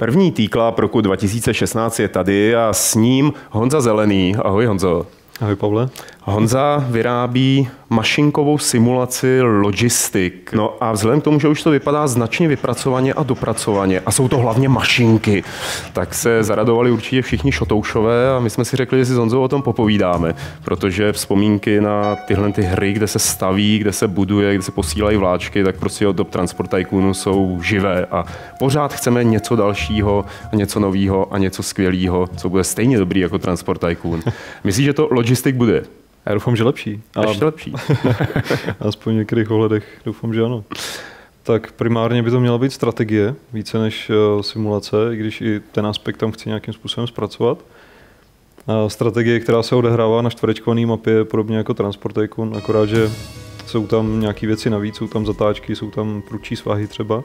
První týkla roku 2016 je tady a s ním Honza Zelený. Ahoj Honzo. Ahoj Pavle. Honza vyrábí mašinkovou simulaci logistik. No a vzhledem k tomu, že už to vypadá značně vypracovaně a dopracovaně a jsou to hlavně mašinky, tak se zaradovali určitě všichni šotoušové a my jsme si řekli, že si s Honzou o tom popovídáme, protože vzpomínky na tyhle ty hry, kde se staví, kde se buduje, kde se posílají vláčky, tak prostě od Transport Tycoonu jsou živé a pořád chceme něco dalšího, něco nového a něco skvělého, co bude stejně dobrý jako Transport Tycoon. Myslíš, že to logistik bude? Já doufám, že lepší. A ještě lepší. Aspoň v některých ohledech doufám, že ano. Tak primárně by to měla být strategie, více než uh, simulace, i když i ten aspekt tam chci nějakým způsobem zpracovat. A strategie, která se odehrává na čtverečkované mapě, podobně jako Transport Tycoon, akorát, že jsou tam nějaké věci navíc, jsou tam zatáčky, jsou tam prudčí svahy třeba.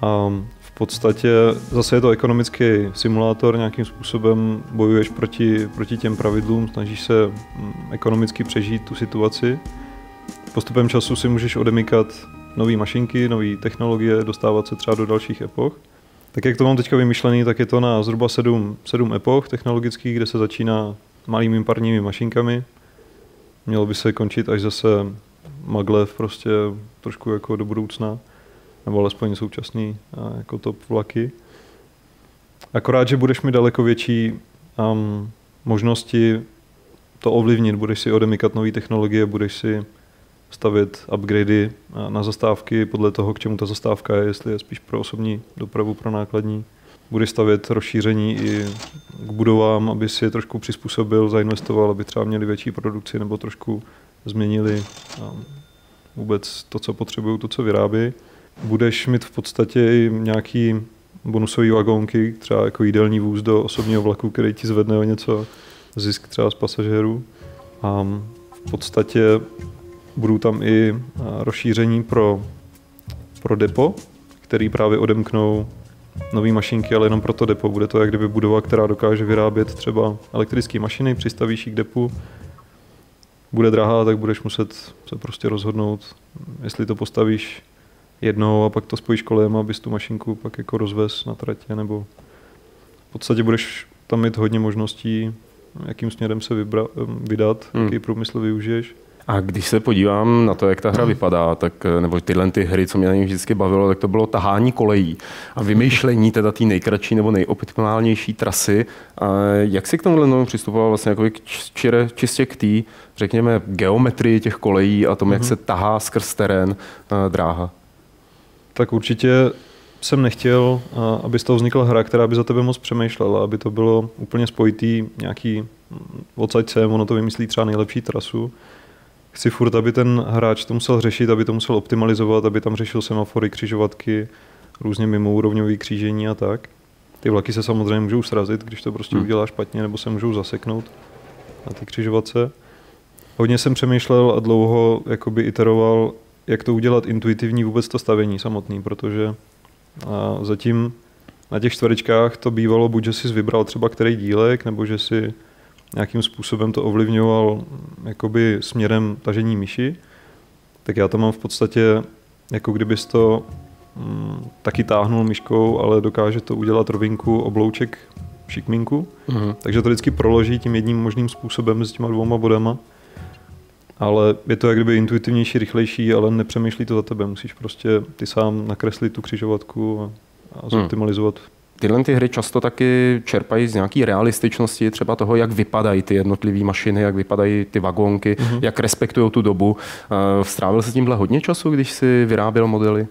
A podstatě zase je to ekonomický simulátor, nějakým způsobem bojuješ proti, proti těm pravidlům, snažíš se mm, ekonomicky přežít tu situaci. Postupem času si můžeš odemykat nové mašinky, nové technologie, dostávat se třeba do dalších epoch. Tak jak to mám teďka vymyšlený, tak je to na zhruba sedm, sedm epoch technologických, kde se začíná malými parními mašinkami. Mělo by se končit až zase maglev prostě trošku jako do budoucna nebo alespoň současný jako top vlaky. Akorát, že budeš mít daleko větší um, možnosti to ovlivnit, budeš si odemykat nové technologie, budeš si stavět upgradey na zastávky podle toho, k čemu ta zastávka je, jestli je spíš pro osobní dopravu, pro nákladní. Budeš stavět rozšíření i k budovám, aby si je trošku přizpůsobil, zainvestoval, aby třeba měli větší produkci nebo trošku změnili um, vůbec to, co potřebují, to, co vyrábí budeš mít v podstatě i nějaký bonusové vagónky, třeba jako jídelní vůz do osobního vlaku, který ti zvedne o něco zisk třeba z pasažérů. A v podstatě budou tam i rozšíření pro, pro depo, který právě odemknou nové mašinky, ale jenom pro to depo. Bude to jak kdyby budova, která dokáže vyrábět třeba elektrické mašiny, přistavíš k depu, bude drahá, tak budeš muset se prostě rozhodnout, jestli to postavíš jednou a pak to spojíš kolem, abys tu mašinku pak jako rozvez na tratě, nebo v podstatě budeš tam mít hodně možností, jakým směrem se vybra, vydat, hmm. jaký průmysl využiješ. A když se podívám na to, jak ta hra hmm. vypadá, tak, nebo tyhle ty hry, co mě na ní vždycky bavilo, tak to bylo tahání kolejí a vymýšlení teda té nejkratší nebo nejoptimálnější trasy. A jak si k tomu přistupoval vlastně jako čire, čistě k té, řekněme, geometrii těch kolejí a tomu, hmm. jak se tahá skrz terén dráha? Tak určitě jsem nechtěl, aby z toho vznikla hra, která by za tebe moc přemýšlela, aby to bylo úplně spojitý nějaký mm, odsaď sem, ono to vymyslí třeba nejlepší trasu. Chci furt, aby ten hráč to musel řešit, aby to musel optimalizovat, aby tam řešil semafory, křižovatky, různě mimo úrovňové křížení a tak. Ty vlaky se samozřejmě můžou srazit, když to prostě hmm. udělá špatně, nebo se můžou zaseknout na ty křižovatce. Hodně jsem přemýšlel a dlouho jakoby iteroval, jak to udělat intuitivní vůbec to stavení samotný, protože a zatím na těch čtverečkách to bývalo buď, že jsi vybral třeba který dílek, nebo že si nějakým způsobem to ovlivňoval jakoby směrem tažení myši, tak já to mám v podstatě, jako kdybys to mm, taky táhnul myškou, ale dokáže to udělat rovinku oblouček šikminku, uh-huh. takže to vždycky proloží tím jedním možným způsobem s těma dvouma bodama ale je to jak kdyby intuitivnější, rychlejší, ale nepřemýšlí to za tebe. Musíš prostě ty sám nakreslit tu křižovatku a, a hmm. zoptimalizovat. Hmm. Tyhle ty hry často taky čerpají z nějaké realističnosti, třeba toho, jak vypadají ty jednotlivé mašiny, jak vypadají ty vagónky, mm-hmm. jak respektují tu dobu. Strávil se tímhle hodně času, když si vyráběl modely?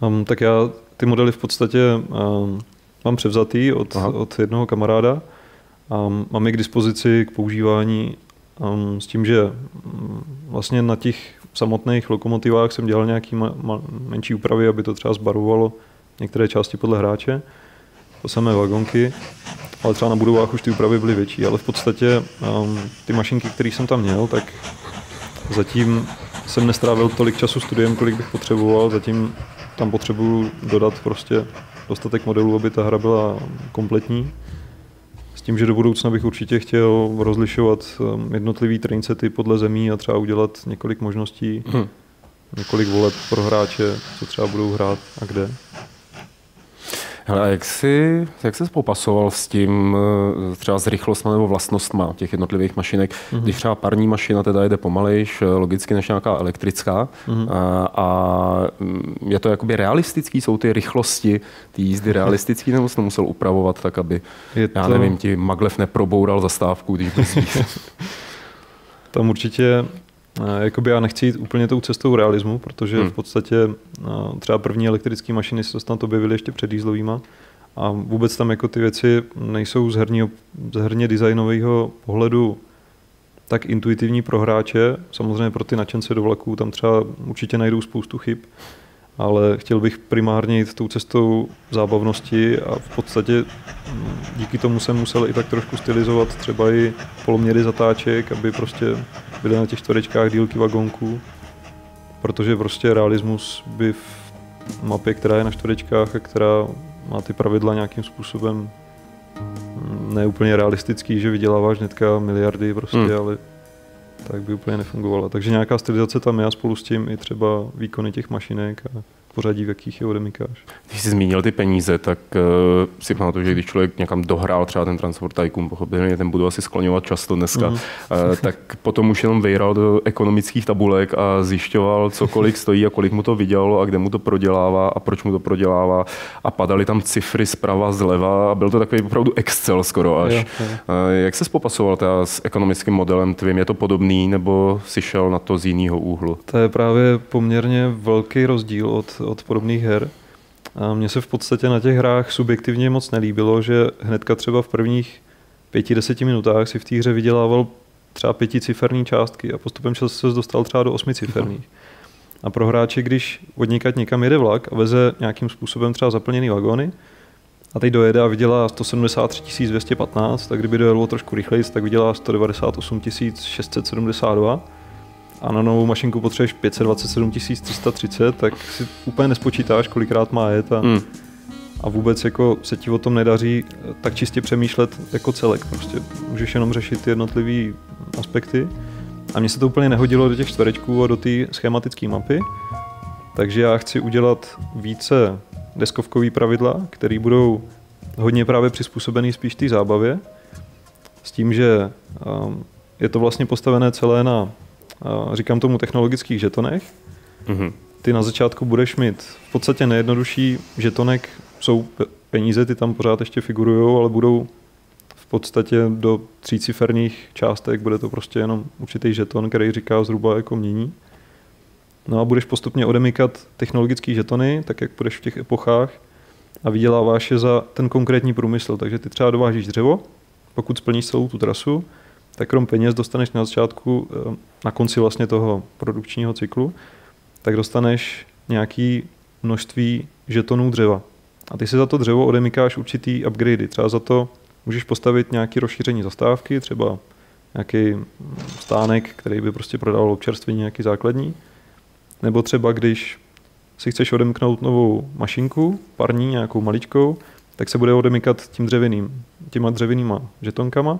Um, tak já ty modely v podstatě um, mám převzatý od, od jednoho kamaráda. Um, mám je k dispozici k používání Um, s tím, že um, vlastně na těch samotných lokomotivách jsem dělal nějaký ma- ma- menší úpravy, aby to třeba zbarovalo některé části podle hráče, to samé vagonky, ale třeba na budovách už ty úpravy byly větší, ale v podstatě um, ty mašinky, které jsem tam měl, tak zatím jsem nestrávil tolik času studiem, kolik bych potřeboval, zatím tam potřebuju dodat prostě dostatek modelů, aby ta hra byla kompletní tím, že do budoucna bych určitě chtěl rozlišovat um, jednotlivý train sety podle zemí a třeba udělat několik možností, hmm. několik voleb pro hráče, co třeba budou hrát a kde. Hele, jak jsi, jak jsi popasoval s tím, eh, třeba s rychlostmi nebo vlastnostma těch jednotlivých mašinek, mm-hmm. když třeba parní mašina teda jede pomalejš, eh, logicky než nějaká elektrická mm-hmm. a, a mm, je to jakoby realistický, jsou ty rychlosti, ty jízdy realistický, nebo jsi to musel upravovat tak, aby, je to... já nevím, ti maglev neproboural zastávku, když Tam určitě Jakoby já nechci jít úplně tou cestou realismu, protože hmm. v podstatě třeba první elektrické mašiny se snad objevily ještě před dýzlovýma a vůbec tam jako ty věci nejsou z, herního, z herně designového pohledu tak intuitivní pro hráče. Samozřejmě pro ty nadšence do vlaků tam třeba určitě najdou spoustu chyb, ale chtěl bych primárně jít tou cestou zábavnosti a v podstatě díky tomu jsem musel i tak trošku stylizovat třeba i poloměry zatáček, aby prostě byly na těch čtverečkách dílky vagonků, protože prostě realismus by v mapě, která je na čtverečkách a která má ty pravidla nějakým způsobem mm, neúplně realistický, že vyděláváš hnedka miliardy prostě, hmm. ale tak by úplně nefungovala. Takže nějaká stylizace tam je a spolu s tím i třeba výkony těch mašinek a pořadí, v jakých je odemykáš. Když jsi zmínil ty peníze, tak uh, si pamatuju, že když člověk někam dohrál třeba ten Transport Tycoon, pochopitelně ten budu asi skloňovat často dneska, mm. uh, tak potom už jenom vejral do ekonomických tabulek a zjišťoval, co kolik stojí a kolik mu to vydělalo a kde mu to prodělává a proč mu to prodělává a padaly tam cifry zprava, zleva a byl to takový opravdu Excel skoro až. Jo, jo. Uh, jak se popasoval teda s ekonomickým modelem tvým? Je to podobný nebo si šel na to z jiného úhlu? To je právě poměrně velký rozdíl od, od podobných her. A mně se v podstatě na těch hrách subjektivně moc nelíbilo, že hnedka třeba v prvních pěti, deseti minutách si v té hře vydělával třeba pěticiferní částky a postupem času se dostal třeba do osmiciferných. A pro hráče, když odnikat někam jede vlak a veze nějakým způsobem třeba zaplněný vagóny, a teď dojede a vydělá 173 215, tak kdyby dojelo trošku rychleji, tak vydělá 198 672 a na novou mašinku potřebuješ 527 330, tak si úplně nespočítáš, kolikrát má jet a, mm. a vůbec jako se ti o tom nedaří tak čistě přemýšlet jako celek. Prostě můžeš jenom řešit ty jednotlivé aspekty. A mně se to úplně nehodilo do těch čtverečků a do té schematické mapy, takže já chci udělat více deskovkový pravidla, které budou hodně právě přizpůsobený spíš té zábavě, s tím, že um, je to vlastně postavené celé na říkám tomu technologických žetonech. Mm-hmm. Ty na začátku budeš mít v podstatě nejjednodušší žetonek, jsou peníze, ty tam pořád ještě figurují, ale budou v podstatě do tříciferních částek, bude to prostě jenom určitý žeton, který říká zhruba jako mění. No a budeš postupně odemykat technologické žetony, tak jak budeš v těch epochách a vyděláváš je za ten konkrétní průmysl. Takže ty třeba dovážíš dřevo, pokud splníš celou tu trasu, tak krom peněz dostaneš na začátku, eh, na konci vlastně toho produkčního cyklu, tak dostaneš nějaký množství žetonů dřeva. A ty si za to dřevo odemykáš určitý upgradey. Třeba za to můžeš postavit nějaké rozšíření zastávky, třeba nějaký stánek, který by prostě prodával občerstvení nějaký základní. Nebo třeba když si chceš odemknout novou mašinku, parní, nějakou maličkou, tak se bude odemykat tím dřevěným, těma dřevěnýma žetonkama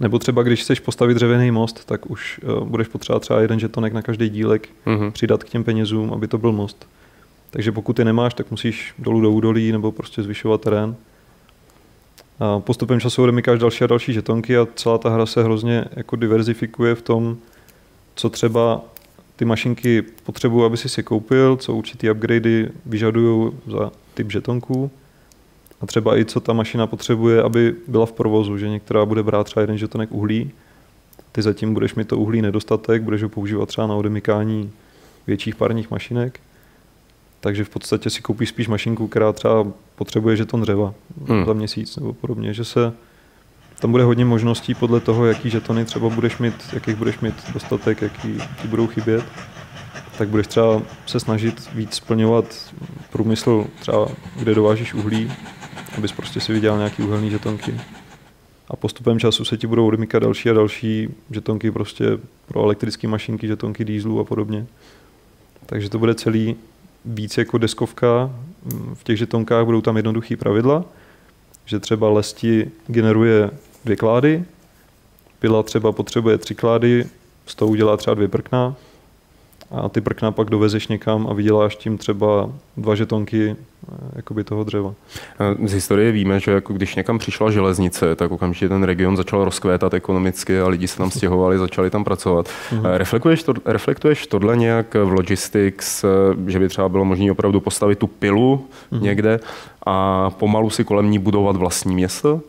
nebo třeba když chceš postavit dřevěný most, tak už uh, budeš potřebovat třeba jeden žetonek na každý dílek mm-hmm. přidat k těm penězům, aby to byl most. Takže pokud je nemáš, tak musíš dolů do údolí nebo prostě zvyšovat terén. A postupem času odemykáš další a další žetonky a celá ta hra se hrozně jako diverzifikuje v tom, co třeba ty mašinky potřebují, aby si si koupil, co určitý upgradey vyžadují za typ žetonků a třeba i co ta mašina potřebuje, aby byla v provozu, že některá bude brát třeba jeden žetonek uhlí, ty zatím budeš mít to uhlí nedostatek, budeš ho používat třeba na odemykání větších parních mašinek, takže v podstatě si koupíš spíš mašinku, která třeba potřebuje žeton dřeva hmm. za měsíc nebo podobně, že se tam bude hodně možností podle toho, jaký žetony třeba budeš mít, jakých budeš mít dostatek, jaký ti budou chybět, tak budeš třeba se snažit víc splňovat průmysl třeba, kde dovážíš uhlí, abys prostě si vydělal nějaký uhelný žetonky. A postupem času se ti budou odmykat další a další žetonky prostě pro elektrické mašinky, žetonky dýzlu a podobně. Takže to bude celý víc jako deskovka. V těch žetonkách budou tam jednoduché pravidla, že třeba lesti generuje dvě klády, pila třeba potřebuje tři klády, z toho udělá třeba dvě prkna a ty prkna pak dovezeš někam a vyděláš tím třeba dva žetonky eh, jakoby toho dřeva. Z historie víme, že jako když někam přišla železnice, tak okamžitě ten region začal rozkvétat ekonomicky a lidi se tam stěhovali, začali tam pracovat. Mm-hmm. Reflektuješ, to, reflektuješ tohle nějak v logistics, že by třeba bylo možné opravdu postavit tu pilu mm-hmm. někde a pomalu si kolem ní budovat vlastní město?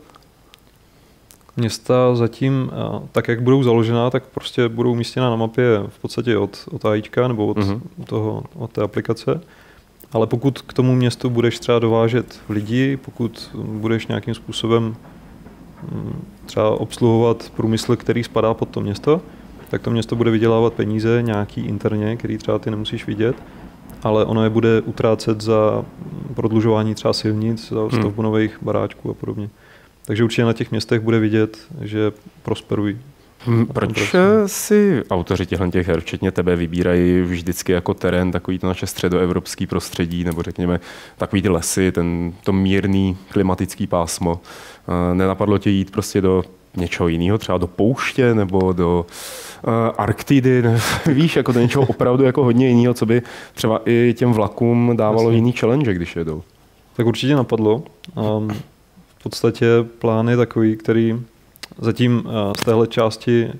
Města zatím, tak jak budou založená, tak prostě budou umístěna na mapě v podstatě od, od AIčka nebo od, mm-hmm. toho, od té aplikace. Ale pokud k tomu městu budeš třeba dovážet lidi, pokud budeš nějakým způsobem mm, třeba obsluhovat průmysl, který spadá pod to město, tak to město bude vydělávat peníze nějaký interně, který třeba ty nemusíš vidět, ale ono je bude utrácet za prodlužování třeba silnic, za hmm. stavbu nových baráčků a podobně. Takže určitě na těch městech bude vidět, že prosperují. Hmm, proč si autoři těchto těch her, včetně tebe, vybírají vždycky jako terén takový to naše středoevropský prostředí, nebo řekněme takový ty lesy, ten, to mírný klimatický pásmo? Nenapadlo tě jít prostě do něčeho jiného, třeba do pouště nebo do uh, Arktidy, ne, víš, jako do něčeho opravdu jako hodně jiného, co by třeba i těm vlakům dávalo Jasně. jiný challenge, když jedou. Tak určitě napadlo. Um, v podstatě plán je takový, který zatím uh, z téhle části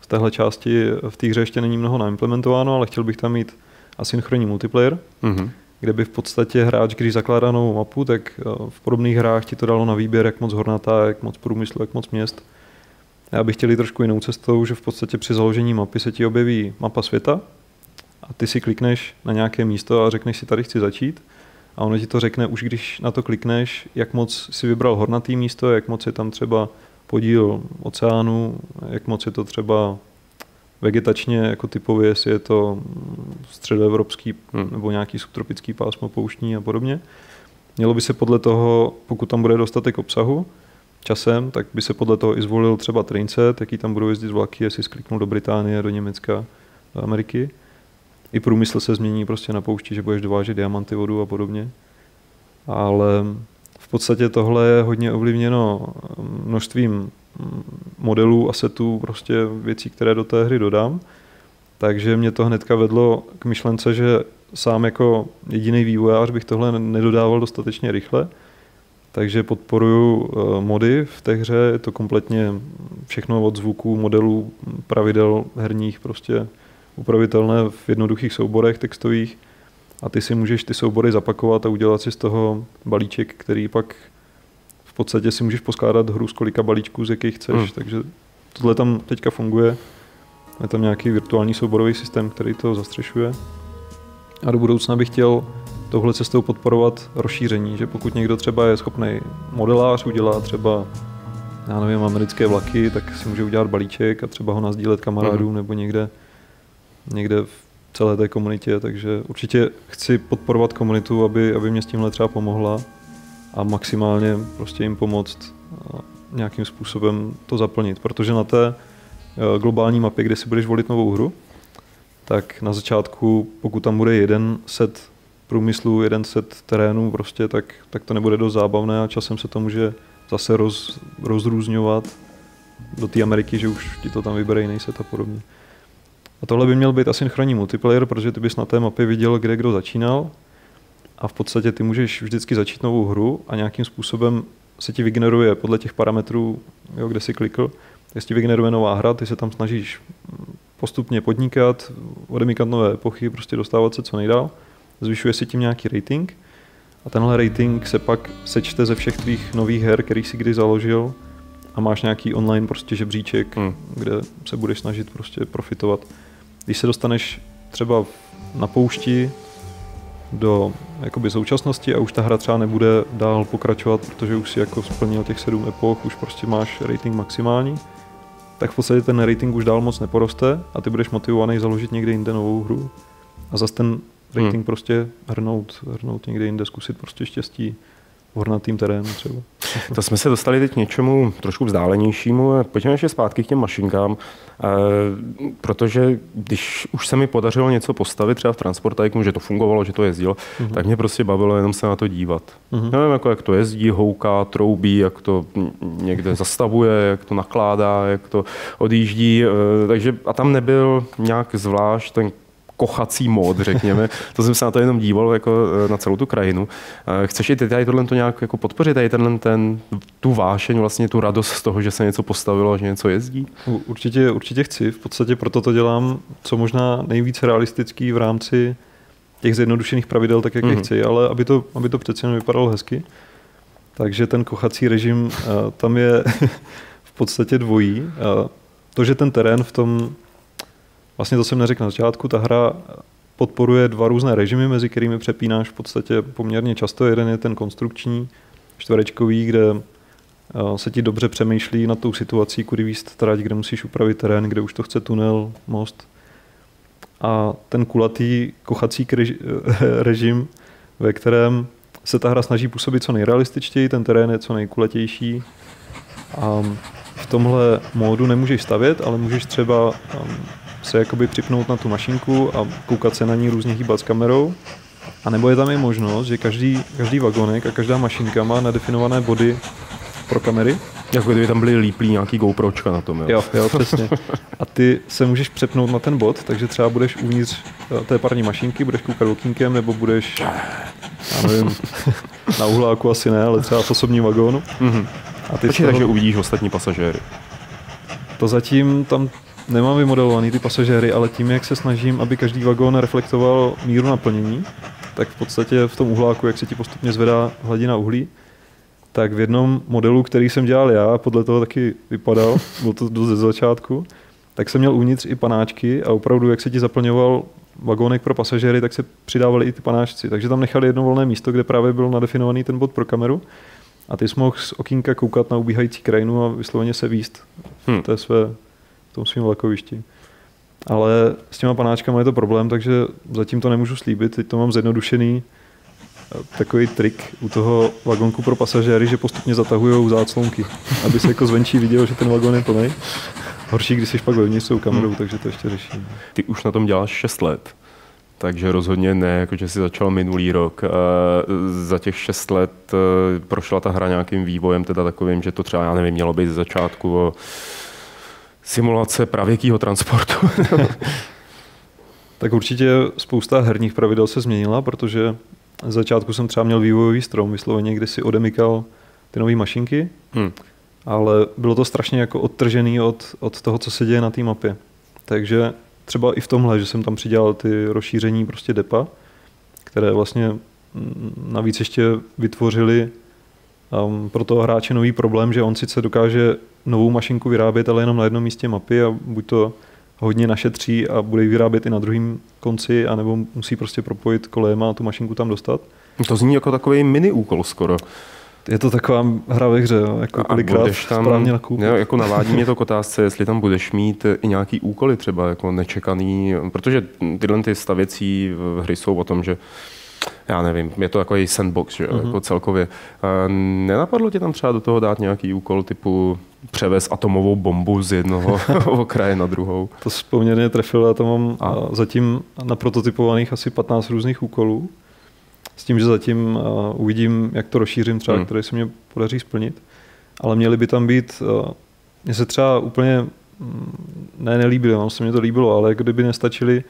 z téhle části v té hře ještě není mnoho naimplementováno, ale chtěl bych tam mít asynchronní multiplayer, mm-hmm. kde by v podstatě hráč, když zakládá novou mapu, tak uh, v podobných hrách ti to dalo na výběr, jak moc hornatá, jak moc průmyslu, jak moc měst. Já bych chtěl jít trošku jinou cestou, že v podstatě při založení mapy se ti objeví mapa světa a ty si klikneš na nějaké místo a řekneš si, tady chci začít a ono ti to řekne už když na to klikneš, jak moc si vybral hornatý místo, jak moc je tam třeba podíl oceánu, jak moc je to třeba vegetačně jako typově, jestli je to středoevropský hmm. nebo nějaký subtropický pásmo pouštní a podobně. Mělo by se podle toho, pokud tam bude dostatek obsahu, časem, tak by se podle toho i zvolil třeba trainset, jaký tam budou jezdit vlaky, jestli skliknul do Británie, do Německa, do Ameriky. I průmysl se změní prostě na poušti, že budeš dovážet diamanty, vodu a podobně. Ale v podstatě tohle je hodně ovlivněno množstvím modelů, asetů, prostě věcí, které do té hry dodám. Takže mě to hnedka vedlo k myšlence, že sám jako jediný vývojář bych tohle nedodával dostatečně rychle, takže podporuju eh, mody v té hře, je to kompletně všechno od zvuků, modelů, pravidel herních, prostě upravitelné v jednoduchých souborech textových a ty si můžeš ty soubory zapakovat a udělat si z toho balíček, který pak v podstatě si můžeš poskládat hru z kolika balíčků, z jakých chceš, hmm. takže tohle tam teďka funguje. Je tam nějaký virtuální souborový systém, který to zastřešuje. A do budoucna bych chtěl touhle cestou podporovat rozšíření, že pokud někdo třeba je schopný modelář, udělá třeba já nevím, americké vlaky, tak si může udělat balíček a třeba ho nazdílet kamarádům mm. nebo někde, někde v celé té komunitě, takže určitě chci podporovat komunitu, aby, aby mě s tímhle třeba pomohla a maximálně prostě jim pomoct nějakým způsobem to zaplnit, protože na té e, globální mapě, kde si budeš volit novou hru, tak na začátku, pokud tam bude jeden set průmyslu, jeden set terénů, prostě, tak, tak to nebude dost zábavné a časem se to může zase roz, rozrůzňovat do té Ameriky, že už ti to tam vybere jiný set a podobně. A tohle by měl být asynchronní multiplayer, protože ty bys na té mapě viděl, kde kdo začínal. A v podstatě ty můžeš vždycky začít novou hru a nějakým způsobem se ti vygeneruje podle těch parametrů, jo, kde jsi klikl, jestli vygeneruje nová hra, ty se tam snažíš postupně podnikat, odemíkat nové epochy, prostě dostávat se co nejdál. Zvyšuje si tím nějaký rating. A tenhle rating se pak sečte ze všech tvých nových her, který si kdy založil. A máš nějaký online prostě žebříček, hmm. kde se budeš snažit prostě profitovat. Když se dostaneš třeba na poušti do jakoby současnosti a už ta hra třeba nebude dál pokračovat, protože už si jako splnil těch sedm epoch, už prostě máš rating maximální, tak v podstatě ten rating už dál moc neporoste a ty budeš motivovaný založit někde jinde novou hru. A zase ten rating hmm. prostě hrnout, hrnout někde jinde, zkusit prostě štěstí v hornatým terénu třeba. To jsme se dostali teď k něčemu trošku vzdálenějšímu. Pojďme ještě zpátky k těm mašinkám, e, protože když už se mi podařilo něco postavit třeba v Transportajku, že to fungovalo, že to jezdilo, mm-hmm. tak mě prostě bavilo jenom se na to dívat. Mm-hmm. Nevím, jako jak to jezdí, houká, troubí, jak to někde zastavuje, jak to nakládá, jak to odjíždí. E, takže a tam nebyl nějak zvlášť ten kochací mód, řekněme. To jsem se na to jenom díval jako na celou tu krajinu. Chceš i ty tady tohle to nějak jako podpořit, tady tenhle ten, tu vášeň, vlastně tu radost z toho, že se něco postavilo, že něco jezdí? Určitě, určitě chci. V podstatě proto to dělám co možná nejvíce realistický v rámci těch zjednodušených pravidel, tak jak mm-hmm. je mhm. chci, ale aby to, aby to přece jenom vypadalo hezky. Takže ten kochací režim uh, tam je v podstatě dvojí. To, že ten terén v tom, vlastně to jsem neřekl na začátku, ta hra podporuje dva různé režimy, mezi kterými přepínáš v podstatě poměrně často. Jeden je ten konstrukční, čtverečkový, kde se ti dobře přemýšlí nad tou situací, kudy výst trať, kde musíš upravit terén, kde už to chce tunel, most. A ten kulatý kochací režim, ve kterém se ta hra snaží působit co nejrealističtěji, ten terén je co nejkulatější. A v tomhle módu nemůžeš stavět, ale můžeš třeba um, se jakoby připnout na tu mašinku a koukat se na ní různě hýbat s kamerou. A nebo je tam i možnost, že každý, každý vagonek a každá mašinka má nadefinované body pro kamery. Jako kdyby tam byly líplí nějaký GoPročka na tom, jo? Jo, jo, přesně. A ty se můžeš přepnout na ten bod, takže třeba budeš uvnitř eh, té parní mašinky, budeš koukat okýnkem, nebo budeš, já nevím, na uhláku asi ne, ale třeba v osobním vagónu. Mm-hmm. A ty Počkej, toho... takže uvidíš ostatní pasažéry. To zatím tam nemám vymodelovaný ty pasažéry, ale tím, jak se snažím, aby každý vagón reflektoval míru naplnění, tak v podstatě v tom uhláku, jak se ti postupně zvedá hladina uhlí, tak v jednom modelu, který jsem dělal já, podle toho taky vypadal, bylo to dost ze začátku, tak jsem měl uvnitř i panáčky a opravdu, jak se ti zaplňoval vagónek pro pasažéry, tak se přidávali i ty panáčci. Takže tam nechali jedno volné místo, kde právě byl nadefinovaný ten bod pro kameru a ty jsi mohl z okýnka koukat na ubíhající krajinu a vysloveně se výst hmm. v, té své, tom svém vlakovišti. Ale s těma panáčkama je to problém, takže zatím to nemůžu slíbit. Teď to mám zjednodušený takový trik u toho vagonku pro pasažéry, že postupně zatahují záclonky, aby se jako zvenčí vidělo, že ten vagon je plný. Horší, když jsi pak vevnitř s kamerou, hmm. takže to ještě řeší. Ty už na tom děláš 6 let. Takže rozhodně ne, jako že jsi začal minulý rok. Za těch šest let e, prošla ta hra nějakým vývojem, teda takovým, že to třeba, já nevím, mělo být z začátku o simulace pravěkého transportu. tak určitě spousta herních pravidel se změnila, protože z začátku jsem třeba měl vývojový strom, vysloveně, kde si odemykal ty nové mašinky, hmm. ale bylo to strašně jako odtržený od, od toho, co se děje na té mapě. Takže třeba i v tomhle, že jsem tam přidělal ty rozšíření prostě depa, které vlastně navíc ještě vytvořili um, pro toho hráče nový problém, že on sice dokáže novou mašinku vyrábět, ale jenom na jednom místě mapy a buď to hodně našetří a bude ji vyrábět i na druhém konci, anebo musí prostě propojit kolejema a tu mašinku tam dostat. To zní jako takový mini úkol skoro. Je to taková hra ve hře, jo, jako kolikrát tam, správně nakoupit. Jo, jako navádí mě to k otázce, jestli tam budeš mít i nějaký úkoly třeba jako nečekaný, protože tyhle ty stavěcí hry jsou o tom, že já nevím, je to takový sandbox, že? Mm-hmm. jako celkově. Nenapadlo ti tam třeba do toho dát nějaký úkol typu převez atomovou bombu z jednoho okraje na druhou? To jsi poměrně trefil, já to mám a. zatím na prototypovaných asi 15 různých úkolů. S tím, že zatím uvidím, jak to rozšířím třeba, hmm. které se mě podaří splnit. Ale měly by tam být, mně se třeba úplně mm, ne, nelíbilo, no, se mě to líbilo, ale kdyby nestačily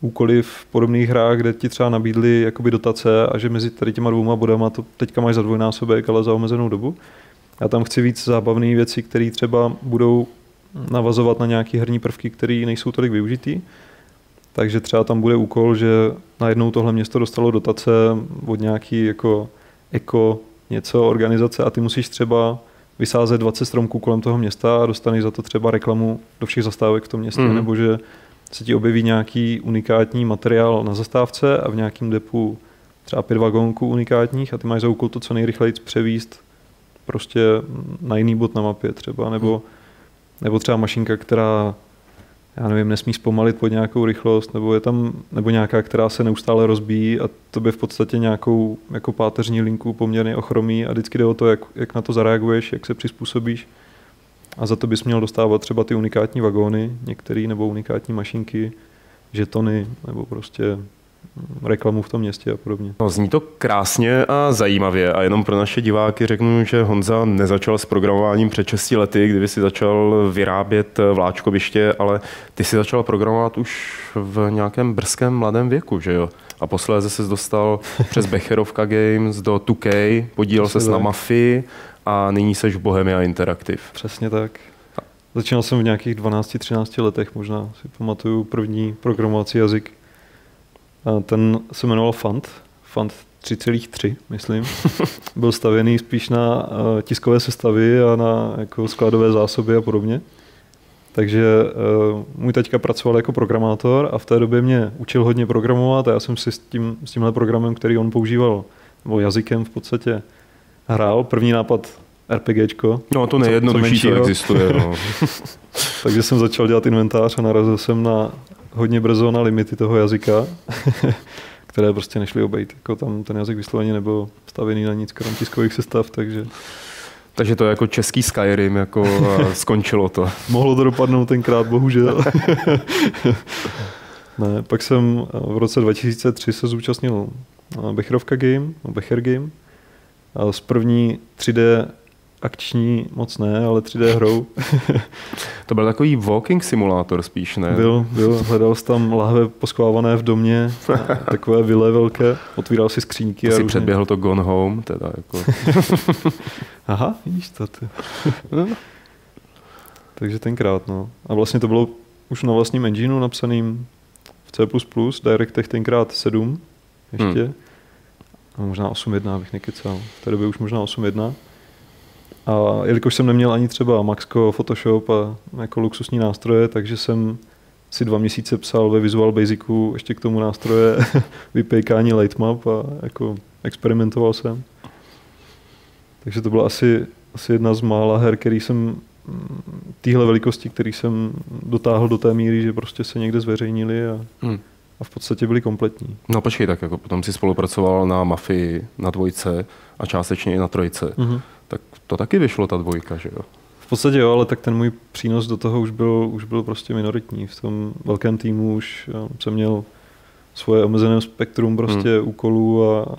úkoly v podobných hrách, kde ti třeba nabídli jakoby dotace a že mezi tady těma dvouma bodama to teďka máš za dvojnásobek, ale za omezenou dobu. Já tam chci víc zábavné věci, které třeba budou navazovat na nějaké herní prvky, které nejsou tolik využitý. Takže třeba tam bude úkol, že najednou tohle město dostalo dotace od nějaký jako eko něco organizace a ty musíš třeba vysázet 20 stromků kolem toho města a dostaneš za to třeba reklamu do všech zastávek v tom městě, mm. nebo že se ti objeví nějaký unikátní materiál na zastávce a v nějakém depu třeba pět vagónků unikátních a ty máš za úkol to co nejrychleji převíst prostě na jiný bod na mapě třeba, nebo, hmm. nebo třeba mašinka, která já nevím, nesmí zpomalit pod nějakou rychlost, nebo je tam, nebo nějaká, která se neustále rozbíjí a to by v podstatě nějakou jako páteřní linku poměrně ochromí a vždycky jde o to, jak, jak na to zareaguješ, jak se přizpůsobíš. A za to bys měl dostávat třeba ty unikátní vagóny, některé nebo unikátní mašinky, žetony, nebo prostě reklamu v tom městě a podobně. No, zní to krásně a zajímavě a jenom pro naše diváky řeknu, že Honza nezačal s programováním před 6 lety, kdyby si začal vyrábět vláčkoviště, ale ty si začal programovat už v nějakém brzkém mladém věku, že jo? A posléze se dostal přes Becherovka Games do 2K, podílel se na Mafii a nyní seš v Bohemia Interactive. Přesně tak. Začínal jsem v nějakých 12-13 letech, možná si pamatuju první programovací jazyk. Ten se jmenoval Fant, Fant 3,3, myslím. Byl stavěný spíš na eh, tiskové sestavy a na jako skladové zásoby a podobně. Takže uh, můj teďka pracoval jako programátor a v té době mě učil hodně programovat a já jsem si s, tím, s tímhle programem, který on používal, nebo jazykem v podstatě, hrál. První nápad RPGčko. No to nejjednodušší, co, co existuje. No. Takže jsem začal dělat inventář a narazil jsem na hodně brzo na limity toho jazyka, které prostě nešly obejít. Jako tam ten jazyk vysloveně nebyl stavěný na nic, krom tiskových sestav, takže... Takže to je jako český Skyrim, jako skončilo to. Mohlo to dopadnout tenkrát, bohužel. ne, pak jsem v roce 2003 se zúčastnil Becherovka Game, Becher Game, s první 3D akční moc ne, ale 3D hrou. to byl takový walking simulátor spíš, ne? Byl, byl. Hledal jsi tam lahve poskovávané v domě, takové vile velké, otvíral si skřínky. To a si různě... předběhl to Gone Home, teda jako. Aha, vidíš to ty. Takže tenkrát, no. A vlastně to bylo už na vlastním engineu napsaným v C++, DirectTech tenkrát 7 ještě. Hmm. A možná 8.1, abych nekecal. V té době už možná 8.1. A jelikož jsem neměl ani třeba Maxco, Photoshop a jako luxusní nástroje, takže jsem si dva měsíce psal ve Visual Basicu ještě k tomu nástroje vypejkání lightmap a jako experimentoval jsem. Takže to byla asi, asi jedna z mála her, který jsem téhle velikosti, který jsem dotáhl do té míry, že prostě se někde zveřejnili a, hmm. a v podstatě byli kompletní. No počkej, tak jako potom si spolupracoval na Mafii, na dvojce a částečně i na trojce. Mm-hmm tak to taky vyšlo ta dvojka, že jo? V podstatě jo, ale tak ten můj přínos do toho už byl, už byl prostě minoritní. V tom velkém týmu už jsem měl svoje omezené spektrum prostě hmm. úkolů a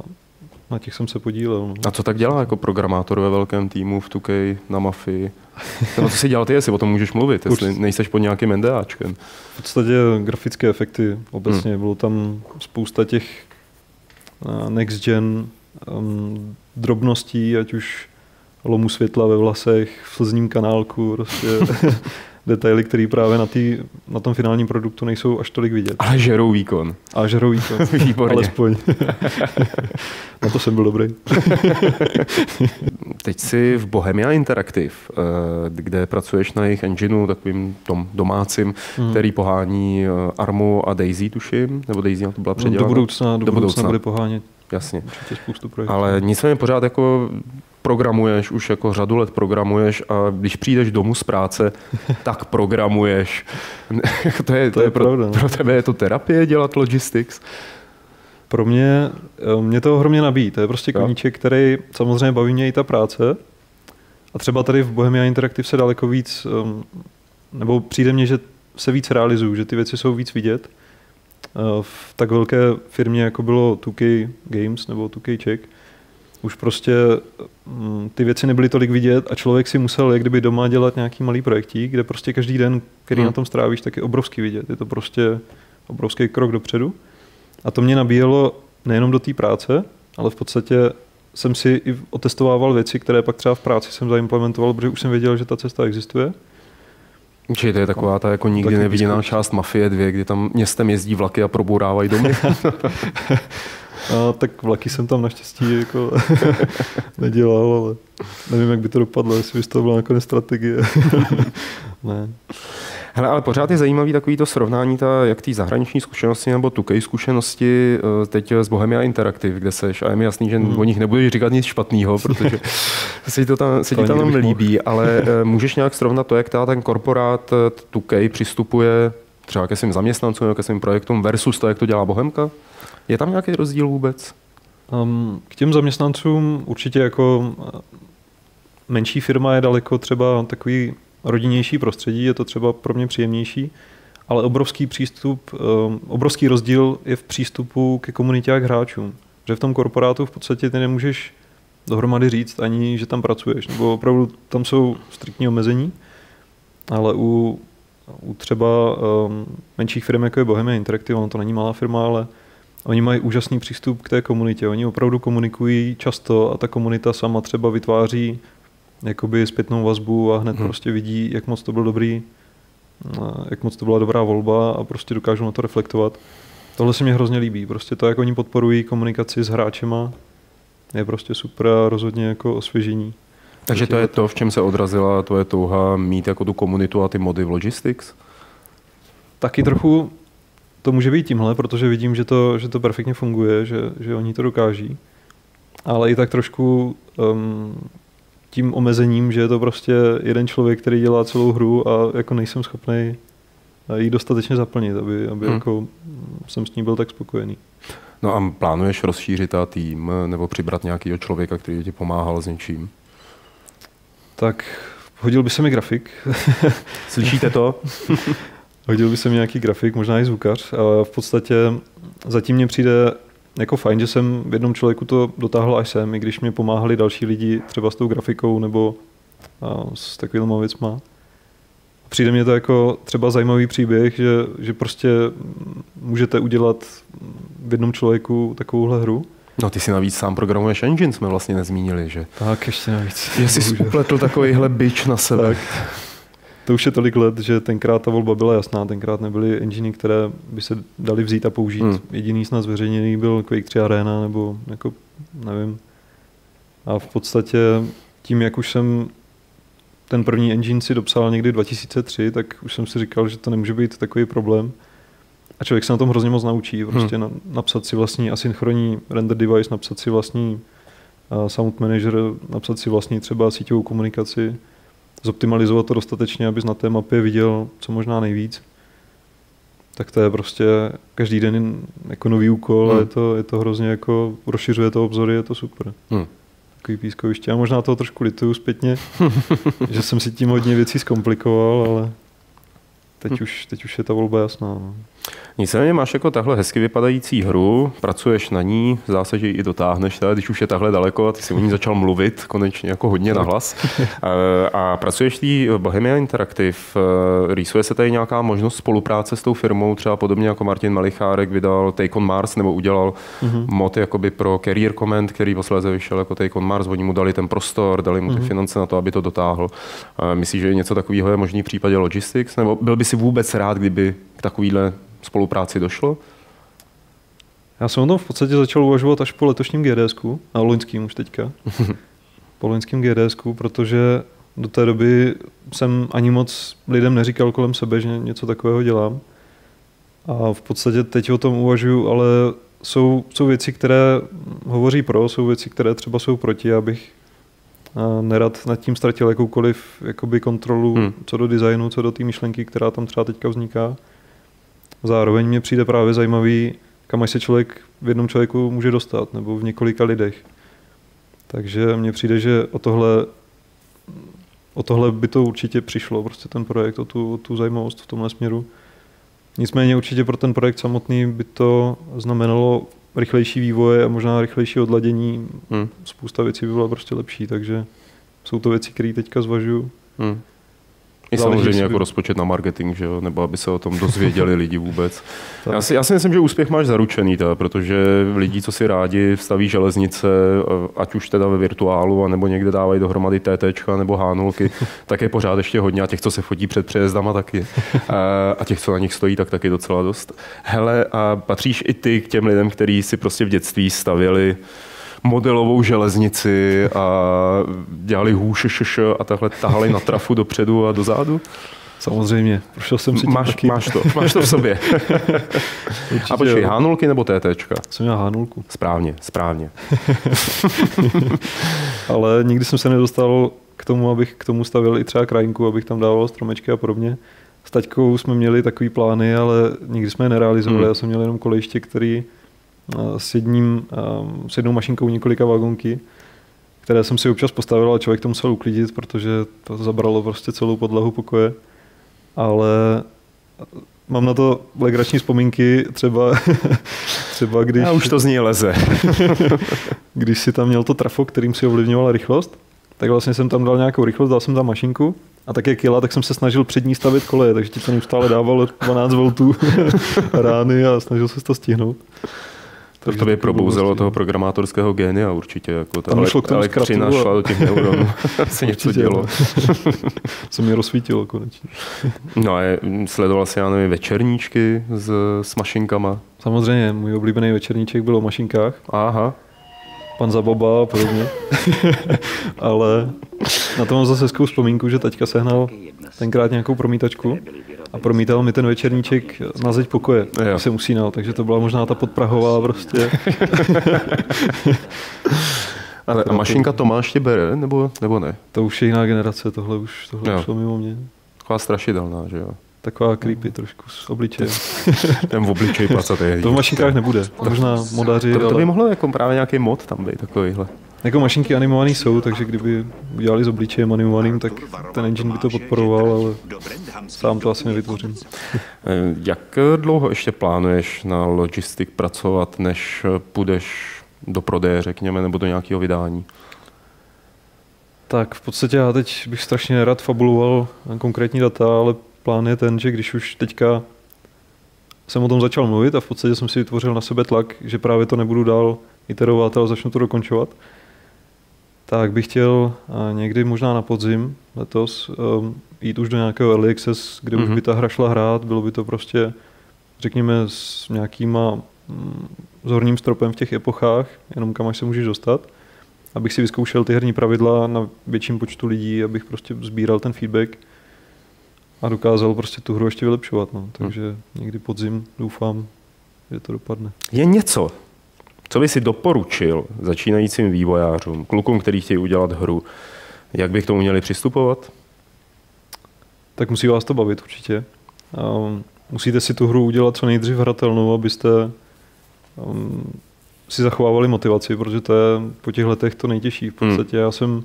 na těch jsem se podílel. No. A co tak dělá jako programátor ve velkém týmu v 2K na Mafii? No, co si dělal ty, jestli o tom můžeš mluvit, jestli nejseš pod nějakým NDAčkem. V podstatě grafické efekty obecně. Hmm. Bylo tam spousta těch uh, next gen um, drobností, ať už lomu světla ve vlasech, v slzním kanálku, prostě detaily, které právě na, tý, na tom finálním produktu nejsou až tolik vidět. Ale žerou výkon. A žerou výkon. Výborně. Alespoň. na to jsem byl dobrý. Teď jsi v Bohemia Interactive, eh, kde pracuješ na jejich engineu, takovým tom domácím, hmm. který pohání eh, Armu a Daisy, tuším, nebo Daisy na to byla předělána. Do budoucna, do, do budoucna, budoucna bude pohánět. Jasně. Ale nicméně pořád jako programuješ, už jako řadu let programuješ a když přijdeš domů z práce, tak programuješ. to je, to, to je, pro, pravda. No. pro tebe je to terapie dělat logistics? Pro mě, eh, mě to ohromně nabíjí. To je prostě koníček, který samozřejmě baví mě i ta práce. A třeba tady v Bohemia Interactive se daleko víc, ehm, nebo přijde mně, že se víc realizují, že ty věci jsou víc vidět. Eh, v tak velké firmě, jako bylo 2K Games nebo 2K Czech, už prostě mm, ty věci nebyly tolik vidět a člověk si musel jak kdyby doma dělat nějaký malý projektík, kde prostě každý den, který hmm. na tom strávíš, tak je obrovský vidět. Je to prostě obrovský krok dopředu. A to mě nabíjelo nejenom do té práce, ale v podstatě jsem si i otestovával věci, které pak třeba v práci jsem zaimplementoval, protože už jsem věděl, že ta cesta existuje. Čili to je taková ta jako nikdy neviděná část Mafie 2, kdy tam městem jezdí vlaky a probourávají domy. A, tak vlaky jsem tam naštěstí jako nedělal, ale nevím, jak by to dopadlo, jestli by to byla nakonec strategie. ne. Hele, ale pořád je zajímavý takový to srovnání, ta, jak ty zahraniční zkušenosti nebo tukej zkušenosti eh, teď z Bohemia Interactive, kde seš a je mi jasný, že hmm. o nich nebudeš říkat nic špatného, protože se, to tam, se ti tam líbí, ale eh, můžeš nějak srovnat to, jak ta, ten korporát eh, Tukej přistupuje třeba ke svým zaměstnancům, ke svým projektům versus to, jak to dělá Bohemka? Je tam nějaký rozdíl vůbec? Um, k těm zaměstnancům určitě jako eh, menší firma je daleko třeba takový rodinnější prostředí, je to třeba pro mě příjemnější, ale obrovský přístup, um, obrovský rozdíl je v přístupu ke komunitě a k hráčům. Že v tom korporátu v podstatě ty nemůžeš dohromady říct ani, že tam pracuješ, nebo opravdu tam jsou striktní omezení, ale u, u třeba um, menších firm, jako je Bohemia Interactive, ono to není malá firma, ale oni mají úžasný přístup k té komunitě. Oni opravdu komunikují často a ta komunita sama třeba vytváří jakoby zpětnou vazbu a hned hmm. prostě vidí, jak moc to byl dobrý, jak moc to byla dobrá volba a prostě dokážou na to reflektovat. Tohle se mi hrozně líbí. Prostě to, jak oni podporují komunikaci s hráčema, je prostě super a rozhodně jako osvěžení. Takže to je to, v čem se odrazila tvoje touha mít jako tu komunitu a ty mody v Logistics? Taky trochu to může být tímhle, protože vidím, že to, že to perfektně funguje, že, že oni to dokáží. Ale i tak trošku um, tím omezením, že je to prostě jeden člověk, který dělá celou hru a jako nejsem schopný ji dostatečně zaplnit, aby, aby hmm. jako jsem s ní byl tak spokojený. No a plánuješ rozšířit ta tým nebo přibrat nějakého člověka, který ti pomáhal s něčím? Tak hodil by se mi grafik. Slyšíte to? hodil by se mi nějaký grafik, možná i zvukař. A v podstatě zatím mě přijde jako fajn, že jsem v jednom člověku to dotáhl až sem, i když mě pomáhali další lidi třeba s tou grafikou nebo a, s takovými věcma. Přijde mě to jako třeba zajímavý příběh, že, že prostě můžete udělat v jednom člověku takovouhle hru. No ty si navíc sám programuješ engine, jsme vlastně nezmínili, že? Tak, ještě navíc. Že jsi upletl takovýhle bič na sebe. Tak. To už je tolik let, že tenkrát ta volba byla jasná, tenkrát nebyly enginy, které by se dali vzít a použít. Hmm. Jediný z nás zveřejněný byl Quake 3 Arena, nebo jako, nevím. A v podstatě tím, jak už jsem ten první engine si dopsal někdy 2003, tak už jsem si říkal, že to nemůže být takový problém. A člověk se na tom hrozně moc naučí. Hmm. Prostě hmm. napsat si vlastní asynchronní render device, napsat si vlastní uh, sound manager, napsat si vlastní třeba síťovou komunikaci, zoptimalizovat to dostatečně, abys na té mapě viděl co možná nejvíc. Tak to je prostě každý den jako nový úkol hmm. a je to, je to hrozně jako, rozšiřuje to obzory, je to super. Hmm takový pískoviště. A možná toho trošku lituju zpětně, že jsem si tím hodně věcí zkomplikoval, ale teď, hm. už, teď už je ta volba jasná. No. Nicméně máš jako tahle hezky vypadající hru, pracuješ na ní, zdá se, že ji i dotáhneš, teda, když už je takhle daleko a ty si o ní začal mluvit konečně jako hodně nahlas. A, a pracuješ tý Bohemia Interactive, rýsuje se tady nějaká možnost spolupráce s tou firmou, třeba podobně jako Martin Malichárek vydal Take on Mars nebo udělal mm-hmm. mod jakoby pro Career Comment, který posledně vyšel jako Take on Mars, oni mu dali ten prostor, dali mu ty mm-hmm. finance na to, aby to dotáhl. Myslíš, že něco takového je možný v případě Logistics? Nebo byl by si vůbec rád, kdyby k takovýhle spolupráci došlo? Já jsem o tom v podstatě začal uvažovat až po letošním GDS, a loňským už teďka. po loňským GDS, protože do té doby jsem ani moc lidem neříkal kolem sebe, že něco takového dělám. A v podstatě teď o tom uvažuju, ale jsou, jsou věci, které hovoří pro, jsou věci, které třeba jsou proti, abych nerad nad tím ztratil jakoukoliv jakoby kontrolu hmm. co do designu, co do té myšlenky, která tam třeba teďka vzniká. Zároveň mě přijde právě zajímavý, kam až se člověk v jednom člověku může dostat, nebo v několika lidech. Takže mně přijde, že o tohle, o tohle by to určitě přišlo, prostě ten projekt, o tu, o tu zajímavost v tomhle směru. Nicméně určitě pro ten projekt samotný by to znamenalo rychlejší vývoje a možná rychlejší odladění. Hmm. Spousta věcí by byla prostě lepší, takže jsou to věci, které teďka zvažuju. Hmm. I samozřejmě jako rozpočet na marketing, že jo? nebo aby se o tom dozvěděli lidi vůbec. Já si, já si myslím, že úspěch máš zaručený, teda, protože lidi, co si rádi staví železnice, ať už teda ve virtuálu, nebo někde dávají dohromady TT nebo hánulky, tak je pořád ještě hodně a těch, co se fotí před přejezdama taky. A těch, co na nich stojí, tak taky docela dost. Hele, a patříš i ty k těm lidem, kteří si prostě v dětství stavěli modelovou železnici a dělali hůš a takhle tahali na trafu dopředu a dozadu? Samozřejmě, prošel jsem si máš, taky. máš to, máš to v sobě. a počkej, hánulky nebo TTčka? Jsem měl hánulku. Správně, správně. Ale nikdy jsem se nedostal k tomu, abych k tomu stavil i třeba krajinku, abych tam dával stromečky a podobně. S taťkou jsme měli takový plány, ale nikdy jsme je nerealizovali. Hmm. Já jsem měl jenom kolejiště, který s, jedním, s jednou mašinkou několika vagonky, které jsem si občas postavil, ale člověk to musel uklidit, protože to zabralo prostě celou podlahu pokoje. Ale mám na to legrační vzpomínky, třeba, třeba když... A už to z ní leze. když si tam měl to trafo, kterým si ovlivňoval rychlost, tak vlastně jsem tam dal nějakou rychlost, dal jsem tam mašinku a tak jak jela, tak jsem se snažil před ní stavit koleje, takže ti to neustále dával 12 voltů rány a snažil se to stihnout. To by probouzelo toho programátorského génia určitě. Jako ta Tam šlo k tomu elektřina zkratu a- šla do těch neuronů. se něco dělo. no. Co mě rozsvítilo konečně. No a je, sledoval si, já nevím, večerníčky s, s mašinkama. Samozřejmě, můj oblíbený večerníček byl o mašinkách, Aha. Pan Zaboba a podobně. Ale na to mám zase hezkou vzpomínku, že taťka sehnal tenkrát nějakou promítačku a promítal mi ten večerníček na zeď pokoje, Jo. jsem usínal, takže to byla možná ta podprahová prostě. Ale a mašinka Tomáš tě bere, nebo, nebo ne? To už je jiná generace, tohle už tohle Jo. už šlo mimo mě. Taková strašidelná, že jo? Taková creepy trošku s obličejem. Ten v obličeji placatý. To v mašinkách nebude. To možná modaři, to, to by mohlo jako právě nějaký mod tam být takovýhle. jako mašinky animované jsou, takže kdyby udělali s obličejem animovaným, tak ten engine by to podporoval, ale sám to asi nevytvořím. Eh, Jak dlouho ještě plánuješ na logistik pracovat, než půjdeš do prodeje, řekněme, nebo do nějakého vydání? Tak v podstatě já teď bych strašně nerad fabuloval konkrétní data, ale plán je ten, že když už teďka jsem o tom začal mluvit a v podstatě jsem si vytvořil na sebe tlak, že právě to nebudu dál iterovat, ale začnu to dokončovat, tak bych chtěl někdy možná na podzim letos um, jít už do nějakého early access, kde mm-hmm. už Mhm. by ta hra šla hrát, bylo by to prostě, řekněme, s nějakýma mm, zorným stropem v těch epochách, jenom kam až se můžeš dostat abych si vyzkoušel ty herní pravidla na větším počtu lidí, abych prostě sbíral ten feedback a dokázal prostě tu hru ještě vylepšovat. No. Takže někdy podzim doufám, že to dopadne. Je něco, co by si doporučil začínajícím vývojářům, klukům, kteří chtějí udělat hru, jak by k tomu měli přistupovat? Tak musí vás to bavit určitě. Um, musíte si tu hru udělat co nejdřív hratelnou, abyste um, si zachovávali motivaci, protože to je po těch letech to nejtěžší. V podstatě já jsem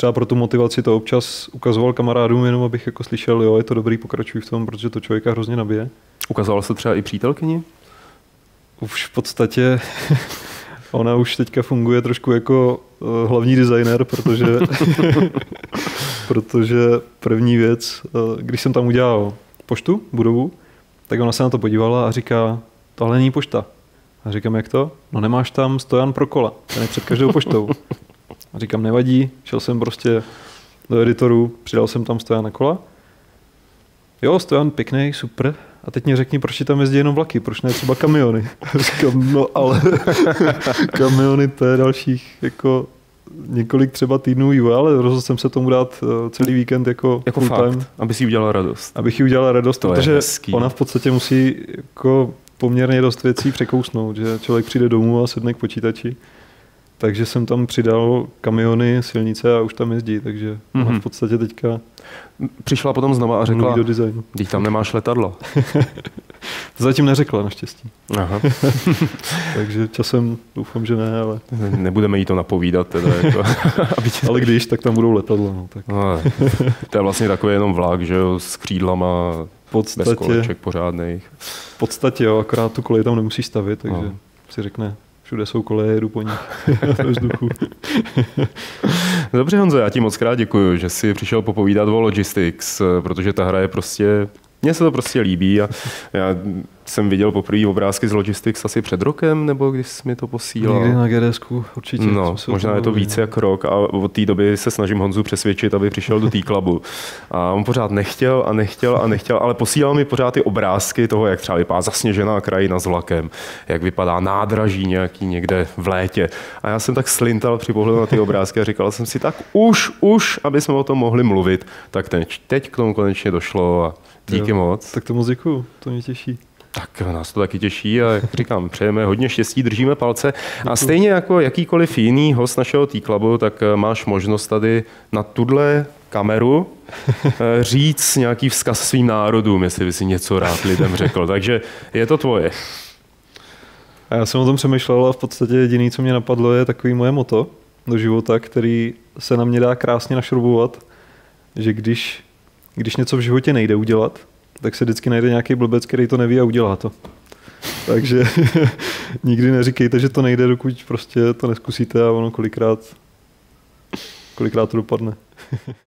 třeba pro tu motivaci to občas ukazoval kamarádům, jenom abych jako slyšel, jo, je to dobrý, pokračuj v tom, protože to člověka hrozně nabije. Ukazoval se třeba i přítelkyni? Už v podstatě ona už teďka funguje trošku jako uh, hlavní designer, protože, protože první věc, uh, když jsem tam udělal poštu, budovu, tak ona se na to podívala a říká, tohle není pošta. A říkám, jak to? No nemáš tam stojan pro kola, ten je před každou poštou. A říkám, nevadí, šel jsem prostě do editoru, přidal jsem tam stojan na kola. Jo, stojan pěkný, super. A teď mě řekni, proč ti tam jezdí jenom vlaky, proč ne třeba kamiony. Říkám, no ale kamiony to je dalších jako několik třeba týdnů vývoje, ale rozhodl jsem se tomu dát eh, celý víkend jako, Jako fakt, time, aby si udělal radost. abych jí udělal radost, To protože ona v podstatě musí jako poměrně dost věcí překousnout, že člověk přijde domů a sedne k počítači. Takže jsem tam přidal kamiony, silnice a už tam jezdí, takže mm-hmm. ona Mhm. v podstatě teďka Přišla potom znova a řekla, do designu. teď tam nemáš letadlo. To zatím neřekla naštěstí, Aha. takže časem doufám, že ne, ale, Nebudeme jí to napovídat, teda, jako, aby tě... ale když, tak tam budou letadla. No, tak No, to je vlastně takový jenom vlak, že jo, s křídlama, v bez podstatě, koleček pořádných. v podstatě jo, akorát tu kolej tam nemusí stavit, takže no. si řekne, všude jsou koleje, jedu po nich vzduchu. Dobře Honzo, já ti moc krát děkuji, že jsi přišel popovídat o Logistics, protože ta hra je prostě, mně se to prostě líbí a já jsem viděl poprvé obrázky z Logistics asi před rokem, nebo když jsi mi to posílal. Někdy na GDSku určitě. No, možná je to více jak rok a od té doby se snažím Honzu přesvědčit, aby přišel do té klubu. A on pořád nechtěl a nechtěl a nechtěl, ale posílal mi pořád ty obrázky toho, jak třeba vypadá zasněžená krajina s vlakem, jak vypadá nádraží nějaký někde v létě. A já jsem tak slintal při pohledu na ty obrázky a říkal jsem si, tak už, už, aby jsme o tom mohli mluvit. Tak ten, teď k tomu konečně došlo a díky Jo. moc. Tak to muziku, to mě těší. Tak nás to taky těší a jak říkám, přejeme hodně štěstí, držíme palce. A stejně jako jakýkoliv jiný host našeho T-Clubu, tak eh, máš možnost tady na tuhle kameru eh, říct nějaký vzkaz svým národům, jestli by si něco rád lidem řekl. Takže je to tvoje. A já jsem o tom přemýšlel a v podstatě jediný, co mě napadlo, je takový moje moto do života, který se na mě dá krásně našrobovat, že když, když něco v životě nejde udělat, tak se vždycky najde nějaký blbec, který to neví a udělá to. Takže nikdy neříkejte, že to nejde, dokud prostě to neskusíte a ono kolikrát, kolikrát to dopadne.